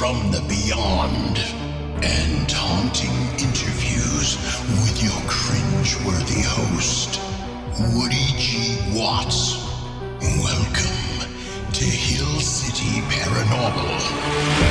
from the beyond and haunting interviews with your cringe-worthy host, Woody G. Watts. Welcome to Hill City Paranormal.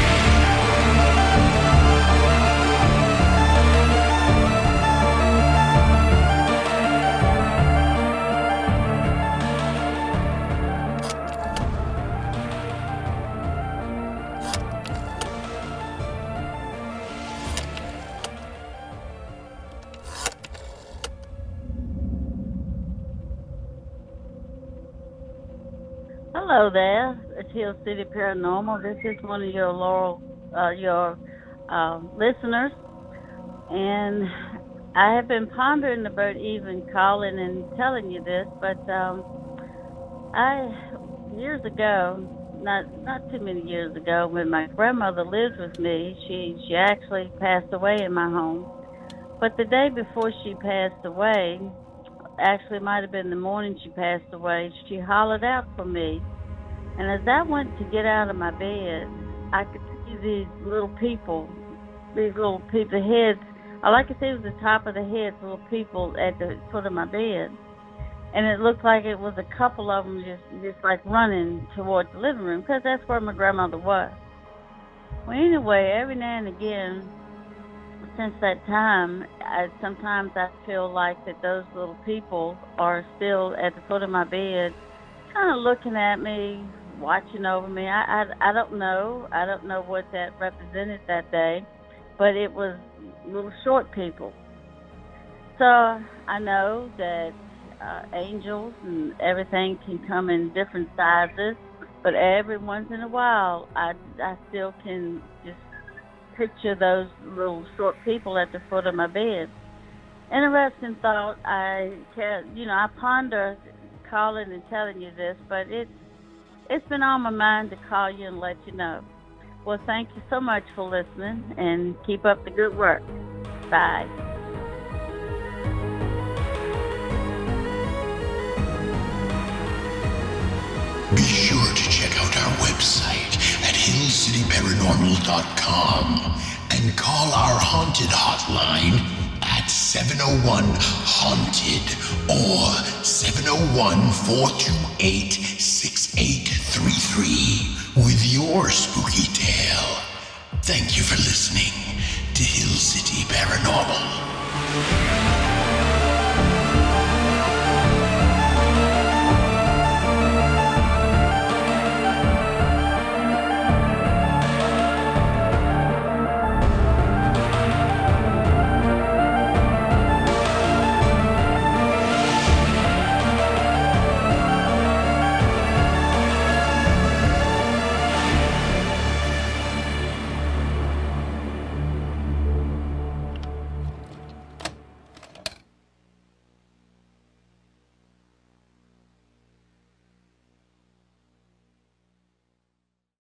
Hello there, it's Hill City Paranormal. This is one of your Laurel, uh, your uh, listeners, and I have been pondering about even calling and telling you this, but um, I years ago, not not too many years ago, when my grandmother lived with me, she she actually passed away in my home. But the day before she passed away, actually it might have been the morning she passed away, she hollered out for me. And as I went to get out of my bed, I could see these little people, these little people, heads. All I could see was the top of the heads, little people at the foot of my bed. And it looked like it was a couple of them just, just like running towards the living room, because that's where my grandmother was. Well, anyway, every now and again, since that time, I, sometimes I feel like that those little people are still at the foot of my bed, kind of looking at me, watching over me. I, I I don't know. I don't know what that represented that day, but it was little short people. So I know that uh, angels and everything can come in different sizes, but every once in a while, I I still can just picture those little short people at the foot of my bed. Interesting thought. I can, you know, I ponder calling and telling you this, but it's it's been on my mind to call you and let you know. Well, thank you so much for listening and keep up the good work. Bye. hillcityparanormal.com and call our haunted hotline at 701 Haunted or 701 428 6833 with your spooky tale. Thank you for listening to Hill City Paranormal.